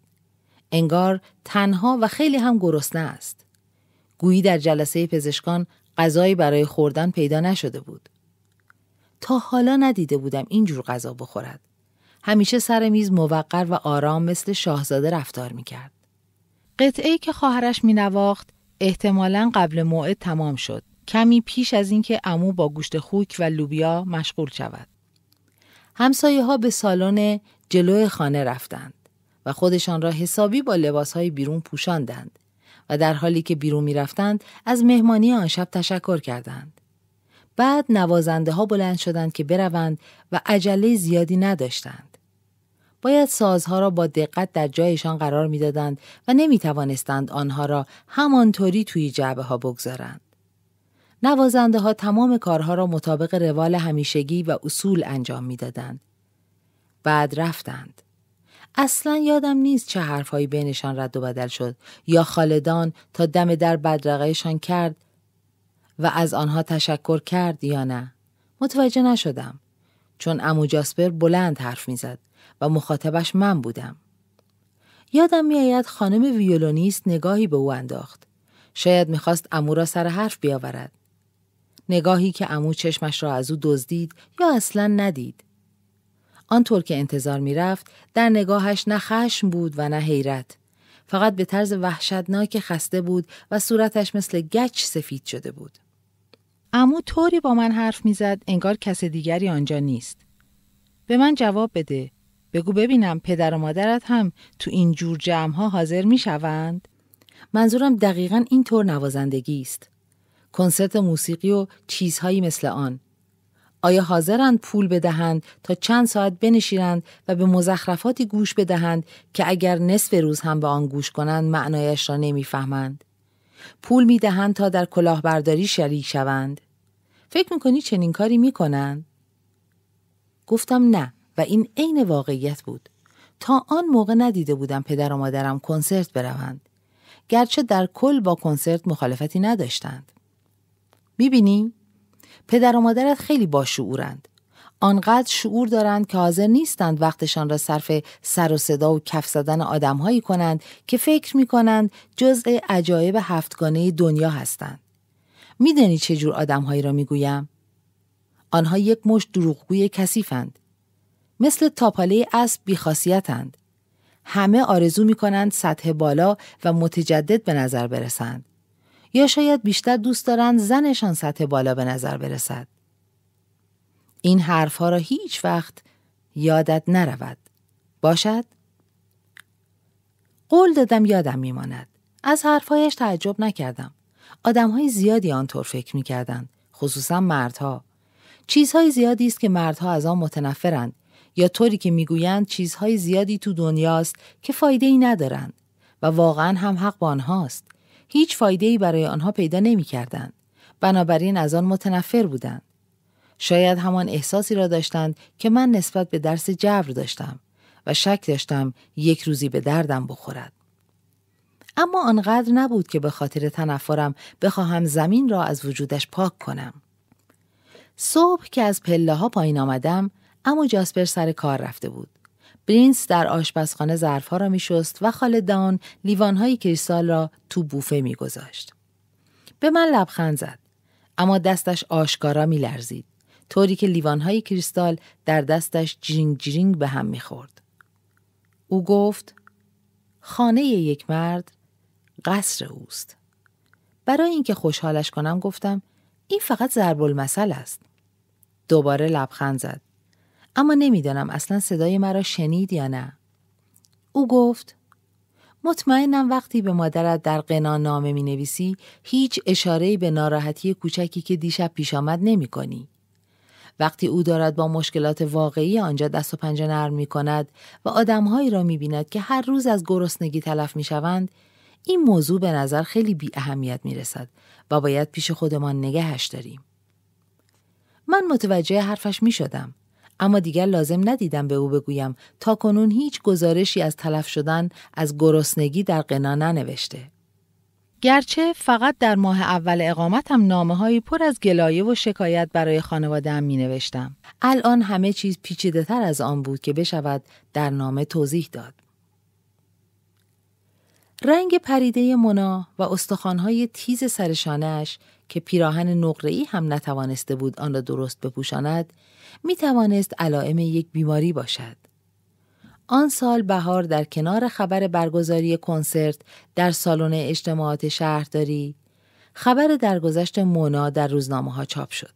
انگار تنها و خیلی هم گرسنه است. گویی در جلسه پزشکان غذایی برای خوردن پیدا نشده بود. تا حالا ندیده بودم اینجور غذا بخورد. همیشه سر میز موقر و آرام مثل شاهزاده رفتار می‌کرد. قطعه که خواهرش مینواخت احتمالا قبل موعد تمام شد. کمی پیش از اینکه امو با گوشت خوک و لوبیا مشغول شود. همسایه ها به سالن جلو خانه رفتند و خودشان را حسابی با لباس های بیرون پوشاندند و در حالی که بیرون می رفتند از مهمانی آن شب تشکر کردند. بعد نوازنده ها بلند شدند که بروند و عجله زیادی نداشتند. باید سازها را با دقت در جایشان قرار می‌دادند و نمی توانستند آنها را همانطوری توی جعبه ها بگذارند. نوازنده ها تمام کارها را مطابق روال همیشگی و اصول انجام می‌دادند. بعد رفتند. اصلا یادم نیست چه حرفهایی بینشان رد و بدل شد یا خالدان تا دم در بدرقهشان کرد و از آنها تشکر کرد یا نه. متوجه نشدم چون امو جاسپر بلند حرف می‌زد و مخاطبش من بودم. یادم میآید خانم ویولونیست نگاهی به او انداخت. شاید می‌خواست امو را سر حرف بیاورد. نگاهی که امو چشمش را از او دزدید یا اصلا ندید. آنطور که انتظار می‌رفت در نگاهش نه خشم بود و نه حیرت. فقط به طرز وحشتناک خسته بود و صورتش مثل گچ سفید شده بود. امو طوری با من حرف می‌زد انگار کس دیگری آنجا نیست. به من جواب بده. بگو ببینم پدر و مادرت هم تو این جور جمع ها حاضر می شوند؟ منظورم دقیقا این طور نوازندگی است. کنسرت موسیقی و چیزهایی مثل آن. آیا حاضرند پول بدهند تا چند ساعت بنشینند و به مزخرفاتی گوش بدهند که اگر نصف روز هم به آن گوش کنند معنایش را نمی‌فهمند؟ پول می‌دهند تا در کلاهبرداری شریک شوند. فکر می‌کنی چنین کاری می‌کنند؟ گفتم نه و این عین واقعیت بود. تا آن موقع ندیده بودم پدر و مادرم کنسرت بروند. گرچه در کل با کنسرت مخالفتی نداشتند. می‌بینی؟ پدر و مادرت خیلی باشعورند. آنقدر شعور دارند که حاضر نیستند وقتشان را صرف سر و صدا و کف زدن آدمهایی کنند که فکر می کنند جزء عجایب هفتگانه دنیا هستند. میدانی چه جور آدمهایی را می‌گویم؟ آنها یک مش دروغگوی کثیفند. مثل تاپاله اسب بیخاصیتند. همه آرزو می کنند سطح بالا و متجدد به نظر برسند. یا شاید بیشتر دوست دارند زنشان سطح بالا به نظر برسد. این حرفها را هیچ وقت یادت نرود. باشد؟ قول دادم یادم میماند. از حرفهایش تعجب نکردم. آدمهای زیادی آنطور فکر می‌کردند. خصوصا مردها. چیزهای زیادی است که مردها از آن متنفرند یا طوری که می‌گویند چیزهای زیادی تو دنیاست که فایده ای ندارند و واقعا هم حق با آنهاست. هیچ فایده ای برای آنها پیدا نمی کردند. بنابراین از آن متنفر بودند. شاید همان احساسی را داشتند که من نسبت به درس جبر داشتم و شک داشتم یک روزی به دردم بخورد. اما آنقدر نبود که به خاطر تنفرم بخواهم زمین را از وجودش پاک کنم. صبح که از پله ها پایین آمدم اما جاسپر سر کار رفته بود. برینس در آشپزخانه ظرفها را میشست و خالدان لیوانهای کریستال را تو بوفه میگذاشت. به من لبخند زد اما دستش آشکارا میلرزید طوری که لیوانهای کریستال در دستش جرینگ جرینگ به هم می‌خورد. او گفت خانه یک مرد قصر اوست. برای اینکه خوشحالش کنم گفتم این فقط ضرب المثل است. دوباره لبخند زد. اما نمی‌دانم اصلا صدای مرا شنید یا نه. او گفت مطمئنم وقتی به مادرت در قنا نامه می نویسی هیچ اشاره به ناراحتی کوچکی که دیشب پیش آمد نمی کنی. وقتی او دارد با مشکلات واقعی آنجا دست و پنجه نرم می کند و آدمهایی را می بیند که هر روز از گرسنگی تلف می شوند این موضوع به نظر خیلی بی اهمیت می رسد و باید پیش خودمان نگهش داریم. من متوجه حرفش می شدم. اما دیگر لازم ندیدم به او بگویم تا کنون هیچ گزارشی از تلف شدن از گرسنگی در قنا ننوشته. گرچه فقط در ماه اول اقامتم نامه هایی پر از گلایه و شکایت برای خانوادهام می نوشتم. الان همه چیز پیچیده تر از آن بود که بشود در نامه توضیح داد. رنگ پریده منا و استخوانهای تیز سرشانش که پیراهن نقره‌ای هم نتوانسته بود آن را درست بپوشاند می توانست علائم یک بیماری باشد. آن سال بهار در کنار خبر برگزاری کنسرت در سالن اجتماعات شهرداری خبر درگذشت مونا در روزنامه ها چاپ شد.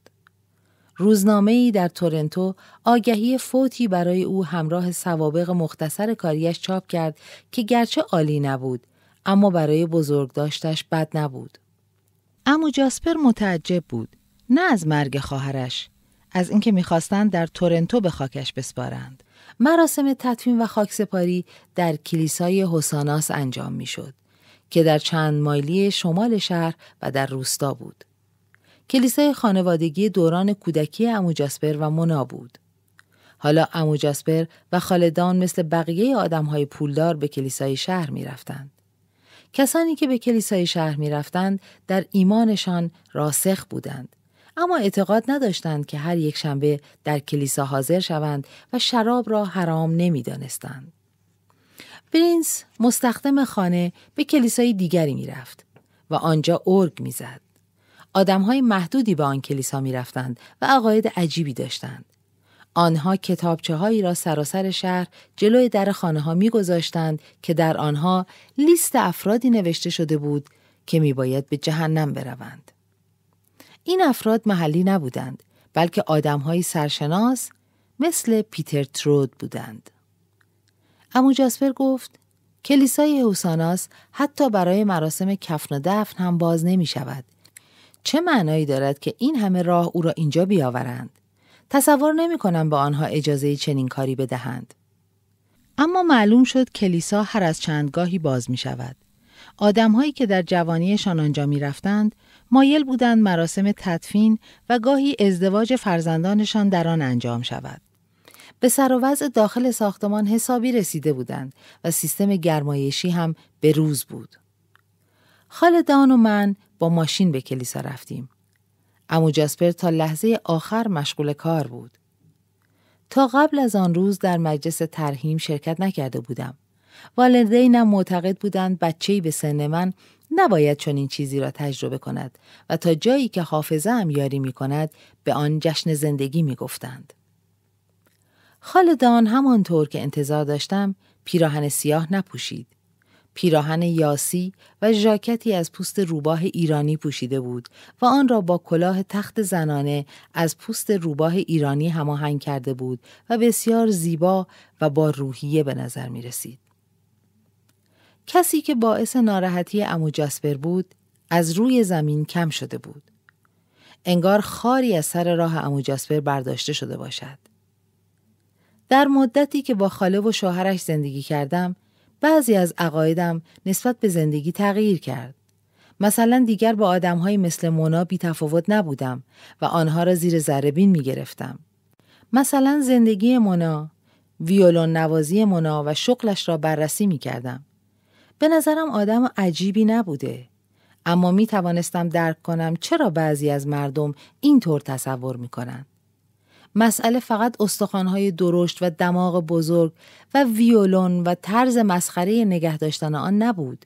روزنامه ای در تورنتو آگهی فوتی برای او همراه سوابق مختصر کاریش چاپ کرد که گرچه عالی نبود اما برای بزرگ داشتش بد نبود. امو جاسپر متعجب بود نه از مرگ خواهرش از اینکه می‌خواستند در تورنتو به خاکش بسپارند. مراسم تطوین و خاکسپاری در کلیسای حساناس انجام می‌شد که در چند مایلی شمال شهر و در روستا بود. کلیسای خانوادگی دوران کودکی امو جاسپر و مونا بود. حالا امو جاسپر و خالدان مثل بقیه آدمهای پولدار به کلیسای شهر می رفتند. کسانی که به کلیسای شهر می رفتند در ایمانشان راسخ بودند. اما اعتقاد نداشتند که هر یک شنبه در کلیسا حاضر شوند و شراب را حرام نمی دانستند. پرینس مستخدم خانه به کلیسای دیگری می رفت و آنجا ارگ می زد. آدم های محدودی به آن کلیسا می رفتند و عقاید عجیبی داشتند. آنها کتابچه هایی را سراسر شهر جلوی در خانه ها می گذاشتند که در آنها لیست افرادی نوشته شده بود که می باید به جهنم بروند. این افراد محلی نبودند بلکه های سرشناس مثل پیتر ترود بودند. امو جاسپر گفت کلیسای حوساناس حتی برای مراسم کفن و دفن هم باز نمی شود. چه معنایی دارد که این همه راه او را اینجا بیاورند؟ تصور نمی کنم به آنها اجازه چنین کاری بدهند. اما معلوم شد کلیسا هر از چندگاهی باز می شود. آدمهایی که در جوانیشان آنجا می رفتند، مایل بودند مراسم تدفین و گاهی ازدواج فرزندانشان در آن انجام شود. به سر و وضع داخل ساختمان حسابی رسیده بودند و سیستم گرمایشی هم به روز بود. خالدان و من با ماشین به کلیسا رفتیم. امو جاسپر تا لحظه آخر مشغول کار بود. تا قبل از آن روز در مجلس ترهیم شرکت نکرده بودم. والدینم معتقد بودند بچه‌ای به سن من نباید چنین چیزی را تجربه کند و تا جایی که حافظه هم یاری می کند به آن جشن زندگی می گفتند. خالدان همانطور که انتظار داشتم پیراهن سیاه نپوشید. پیراهن یاسی و ژاکتی از پوست روباه ایرانی پوشیده بود و آن را با کلاه تخت زنانه از پوست روباه ایرانی هماهنگ کرده بود و بسیار زیبا و با روحیه به نظر می رسید. کسی که باعث ناراحتی امو جاسپر بود از روی زمین کم شده بود. انگار خاری از سر راه امو جاسپر برداشته شده باشد. در مدتی که با خاله و شوهرش زندگی کردم، بعضی از عقایدم نسبت به زندگی تغییر کرد. مثلا دیگر با آدمهایی مثل مونا بی تفاوت نبودم و آنها را زیر زربین می گرفتم. مثلا زندگی مونا، ویولون نوازی مونا و شغلش را بررسی می کردم. به نظرم آدم عجیبی نبوده. اما می توانستم درک کنم چرا بعضی از مردم اینطور تصور می کنند. مسئله فقط استخوانهای درشت و دماغ بزرگ و ویولون و طرز مسخره نگه داشتن آن نبود.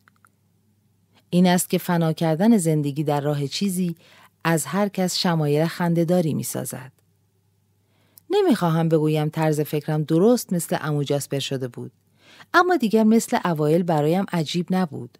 این است که فنا کردن زندگی در راه چیزی از هر کس شمایل خندهداری می سازد. نمی‌خواهم بگویم طرز فکرم درست مثل امو جاسپر شده بود. اما دیگر مثل اوایل برایم عجیب نبود.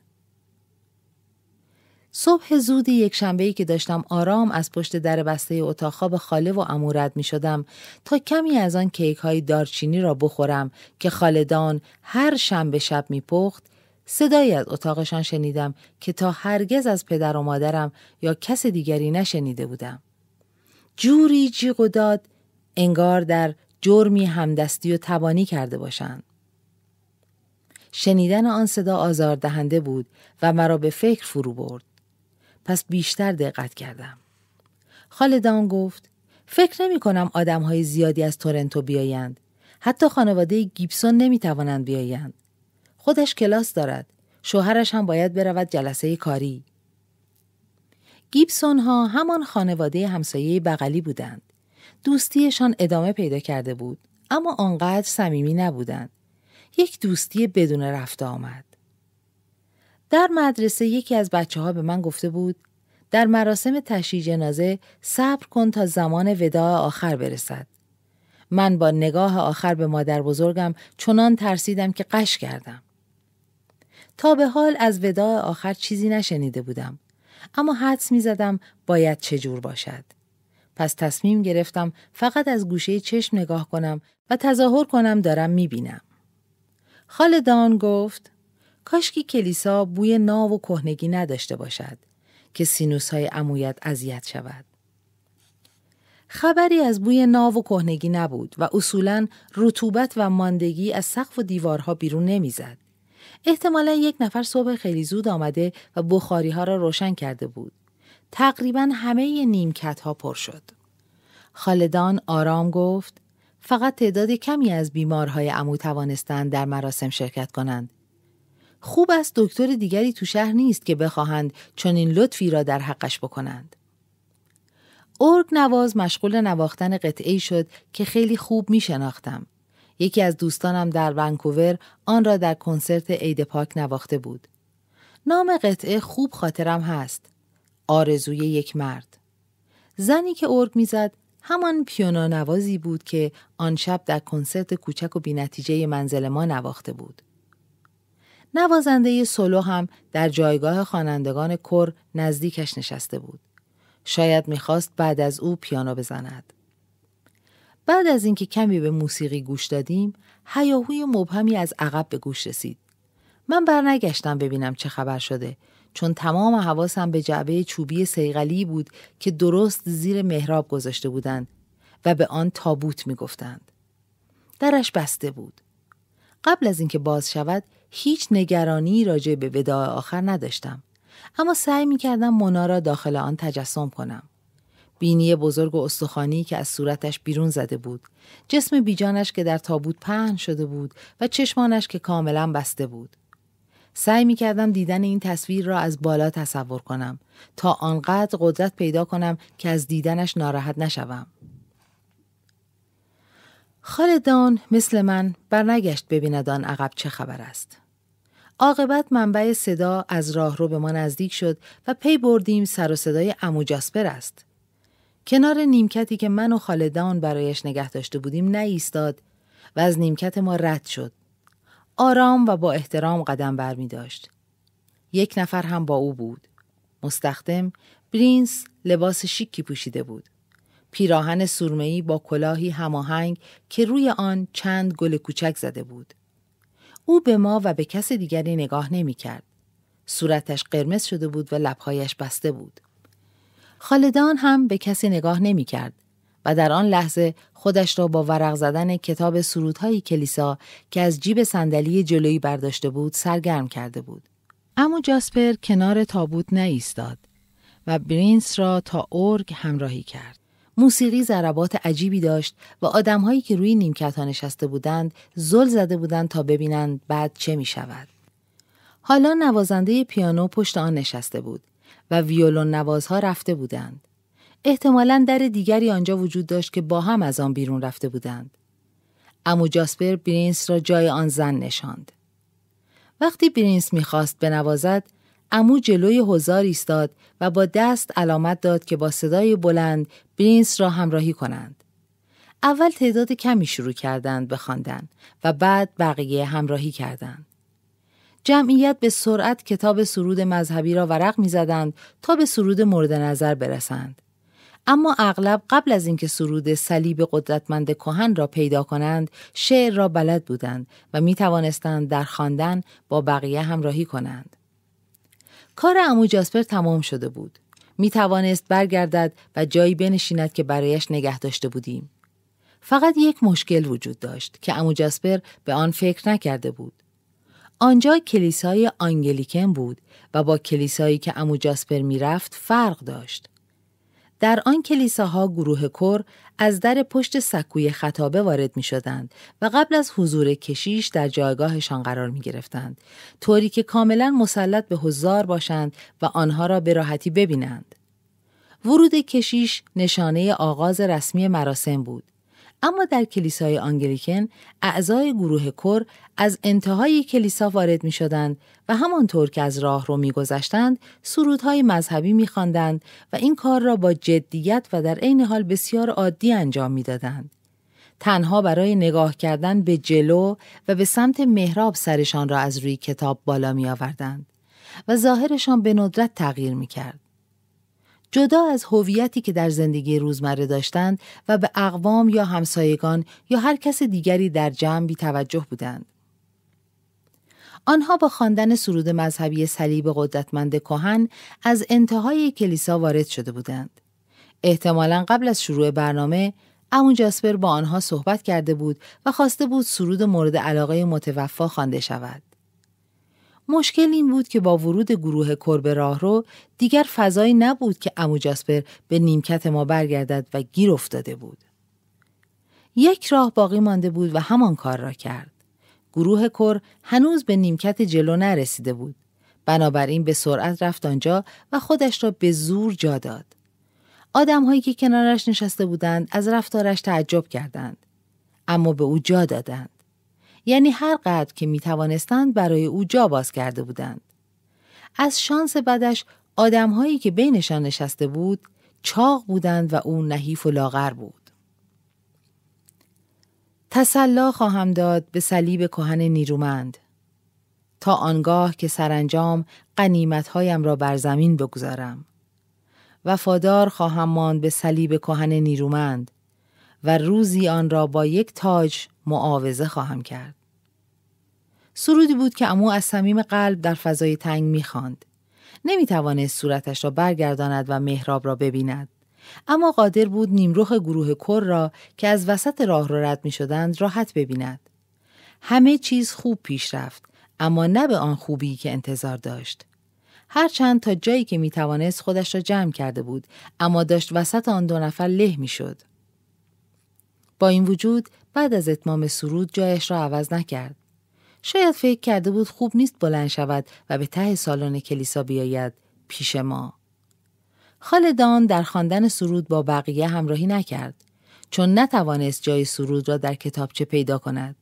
صبح زود یک شنبه که داشتم آرام از پشت در بسته اتاق خواب خاله و امورد می شدم تا کمی از آن کیک های دارچینی را بخورم که خالدان هر شنبه شب می پخت صدایی از اتاقشان شنیدم که تا هرگز از پدر و مادرم یا کس دیگری نشنیده بودم. جوری جیغ و داد انگار در جرمی همدستی و تبانی کرده باشند. شنیدن آن صدا آزاردهنده بود و مرا به فکر فرو برد. پس بیشتر دقت کردم. خالدان گفت فکر نمی کنم آدم های زیادی از تورنتو بیایند. حتی خانواده گیبسون نمی توانند بیایند. خودش کلاس دارد. شوهرش هم باید برود جلسه کاری. گیبسون ها همان خانواده همسایه بغلی بودند. دوستیشان ادامه پیدا کرده بود اما آنقدر صمیمی نبودند. یک دوستی بدون رفته آمد. در مدرسه یکی از بچه ها به من گفته بود در مراسم تشییع جنازه صبر کن تا زمان وداع آخر برسد. من با نگاه آخر به مادر بزرگم چنان ترسیدم که قش کردم. تا به حال از وداع آخر چیزی نشنیده بودم. اما حدس می زدم باید چجور باشد. پس تصمیم گرفتم فقط از گوشه چشم نگاه کنم و تظاهر کنم دارم می بینم. خالدان گفت کاشکی کلیسا بوی ناو و کهنگی نداشته باشد که سینوس های امویت اذیت شود. خبری از بوی ناو و کهنگی نبود و اصولا رطوبت و ماندگی از سقف و دیوارها بیرون نمی‌زد. احتمالا یک نفر صبح خیلی زود آمده و بخاری ها را روشن کرده بود. تقریبا همه نیمکت ها پر شد. خالدان آرام گفت فقط تعداد کمی از بیمارهای عمو توانستند در مراسم شرکت کنند. خوب است دکتر دیگری تو شهر نیست که بخواهند چون این لطفی را در حقش بکنند. ارگ نواز مشغول نواختن قطعی شد که خیلی خوب می شناختم. یکی از دوستانم در ونکوور آن را در کنسرت عید پاک نواخته بود. نام قطعه خوب خاطرم هست. آرزوی یک مرد. زنی که ارگ می‌زد همان پیانو نوازی بود که آن شب در کنسرت کوچک و بینتیجه منزل ما نواخته بود. نوازنده سولو هم در جایگاه خوانندگان کر نزدیکش نشسته بود. شاید می‌خواست بعد از او پیانو بزند. بعد از اینکه کمی به موسیقی گوش دادیم، هیاهوی مبهمی از عقب به گوش رسید. من برنگشتم ببینم چه خبر شده چون تمام حواسم به جعبه چوبی سیغلی بود که درست زیر محراب گذاشته بودند و به آن تابوت می‌گفتند. درش بسته بود. قبل از اینکه باز شود هیچ نگرانی راجع به وداع آخر نداشتم. اما سعی می کردم مونا را داخل آن تجسم کنم. بینی بزرگ و استخوانی که از صورتش بیرون زده بود. جسم بیجانش که در تابوت پهن شده بود و چشمانش که کاملا بسته بود. سعی می کردم دیدن این تصویر را از بالا تصور کنم تا آنقدر قدرت پیدا کنم که از دیدنش ناراحت نشوم. خالدان مثل من برنگشت ببیند آن عقب چه خبر است. عاقبت منبع صدا از راهرو به ما نزدیک شد و پی بردیم سر و صدای امو جاسپر است. کنار نیمکتی که من و خالدان برایش نگه داشته بودیم نایستاد و از نیمکت ما رد شد. آرام و با احترام قدم بر می داشت. یک نفر هم با او بود. مستخدم برینس لباس شیکی پوشیده بود. پیراهن سرمه‌ای با کلاهی هماهنگ که روی آن چند گل کوچک زده بود. او به ما و به کس دیگری نگاه نمی کرد. صورتش قرمز شده بود و لبهایش بسته بود. خالدان هم به کسی نگاه نمی کرد و در آن لحظه خودش را با ورق زدن کتاب سرودهای کلیسا که از جیب صندلی جلویی برداشته بود سرگرم کرده بود. اما جاسپر کنار تابوت نایستاد و برینس را تا اورگ همراهی کرد. موسیقی ضربات عجیبی داشت و آدمهایی که روی نیمکت ها نشسته بودند زل زده بودند تا ببینند بعد چه می شود. حالا نوازنده پیانو پشت آن نشسته بود و ویولون نوازها رفته بودند. احتمالا در دیگری آنجا وجود داشت که با هم از آن بیرون رفته بودند. امو جاسپر برینس را جای آن زن نشاند. وقتی برینس می‌خواست بنوازد، امو جلوی هزار ایستاد و با دست علامت داد که با صدای بلند برینس را همراهی کنند. اول تعداد کمی شروع کردند به خواندن و بعد بقیه همراهی کردند. جمعیت به سرعت کتاب سرود مذهبی را ورق می‌زدند تا به سرود مورد نظر برسند. اما اغلب قبل از اینکه سرود صلیب قدرتمند کهن را پیدا کنند شعر را بلد بودند و می توانستند در خواندن با بقیه همراهی کنند. کار امو جاسپر تمام شده بود. می توانست برگردد و جایی بنشیند که برایش نگه داشته بودیم. فقط یک مشکل وجود داشت که امو جاسپر به آن فکر نکرده بود. آنجا کلیسای آنگلیکن بود و با کلیسایی که امو جاسپر می‌رفت فرق داشت. در آن کلیساها گروه کر از در پشت سکوی خطابه وارد می شدند و قبل از حضور کشیش در جایگاهشان قرار می گرفتند طوری که کاملا مسلط به حضار باشند و آنها را به راحتی ببینند. ورود کشیش نشانه آغاز رسمی مراسم بود. اما در کلیسای آنگلیکن اعضای گروه کر از انتهای کلیسا وارد می شدند و همانطور که از راه رو می گذشتند سرودهای مذهبی می خواندند و این کار را با جدیت و در عین حال بسیار عادی انجام می دادند. تنها برای نگاه کردن به جلو و به سمت محراب سرشان را از روی کتاب بالا می آوردند و ظاهرشان به ندرت تغییر می کرد. جدا از هویتی که در زندگی روزمره داشتند و به اقوام یا همسایگان یا هر کس دیگری در جمع بی توجه بودند. آنها با خواندن سرود مذهبی صلیب قدرتمند کهن از انتهای کلیسا وارد شده بودند. احتمالا قبل از شروع برنامه امون جاسپر با آنها صحبت کرده بود و خواسته بود سرود مورد علاقه متوفا خوانده شود. مشکل این بود که با ورود گروه کرب راهرو دیگر فضایی نبود که امو جاسپر به نیمکت ما برگردد و گیر افتاده بود. یک راه باقی مانده بود و همان کار را کرد. گروه کر هنوز به نیمکت جلو نرسیده بود. بنابراین به سرعت رفت آنجا و خودش را به زور جا داد. آدم هایی که کنارش نشسته بودند از رفتارش تعجب کردند. اما به او جا دادند. یعنی هر قدر که می توانستند برای او جا باز کرده بودند. از شانس بدش آدمهایی که بینشان نشسته بود چاق بودند و او نحیف و لاغر بود. تسلا خواهم داد به صلیب کهن نیرومند تا آنگاه که سرانجام قنیمتهایم را بر زمین بگذارم. وفادار خواهم ماند به صلیب کهن نیرومند و روزی آن را با یک تاج معاوضه خواهم کرد. سرودی بود که امو از صمیم قلب در فضای تنگ می‌خواند. نمی توانست صورتش را برگرداند و محراب را ببیند. اما قادر بود نیمروخ گروه کر را که از وسط راه را رد می شدند راحت ببیند. همه چیز خوب پیش رفت اما نه به آن خوبی که انتظار داشت. هرچند تا جایی که می توانست خودش را جمع کرده بود اما داشت وسط آن دو نفر له می شد. با این وجود بعد از اتمام سرود جایش را عوض نکرد. شاید فکر کرده بود خوب نیست بلند شود و به ته سالن کلیسا بیاید پیش ما. خالدان در خواندن سرود با بقیه همراهی نکرد چون نتوانست جای سرود را در کتابچه پیدا کند.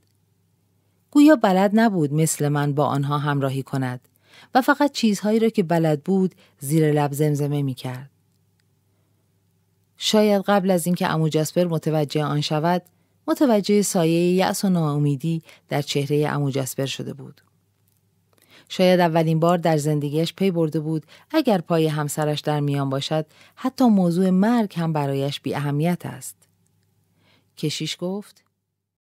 گویا بلد نبود مثل من با آنها همراهی کند و فقط چیزهایی را که بلد بود زیر لب زمزمه می کرد. شاید قبل از اینکه امو جاسپر متوجه آن شود متوجه سایه یأس و ناامیدی در چهره امو جاسپر شده بود. شاید اولین بار در زندگیش پی برده بود اگر پای همسرش در میان باشد حتی موضوع مرگ هم برایش بی اهمیت است. کشیش گفت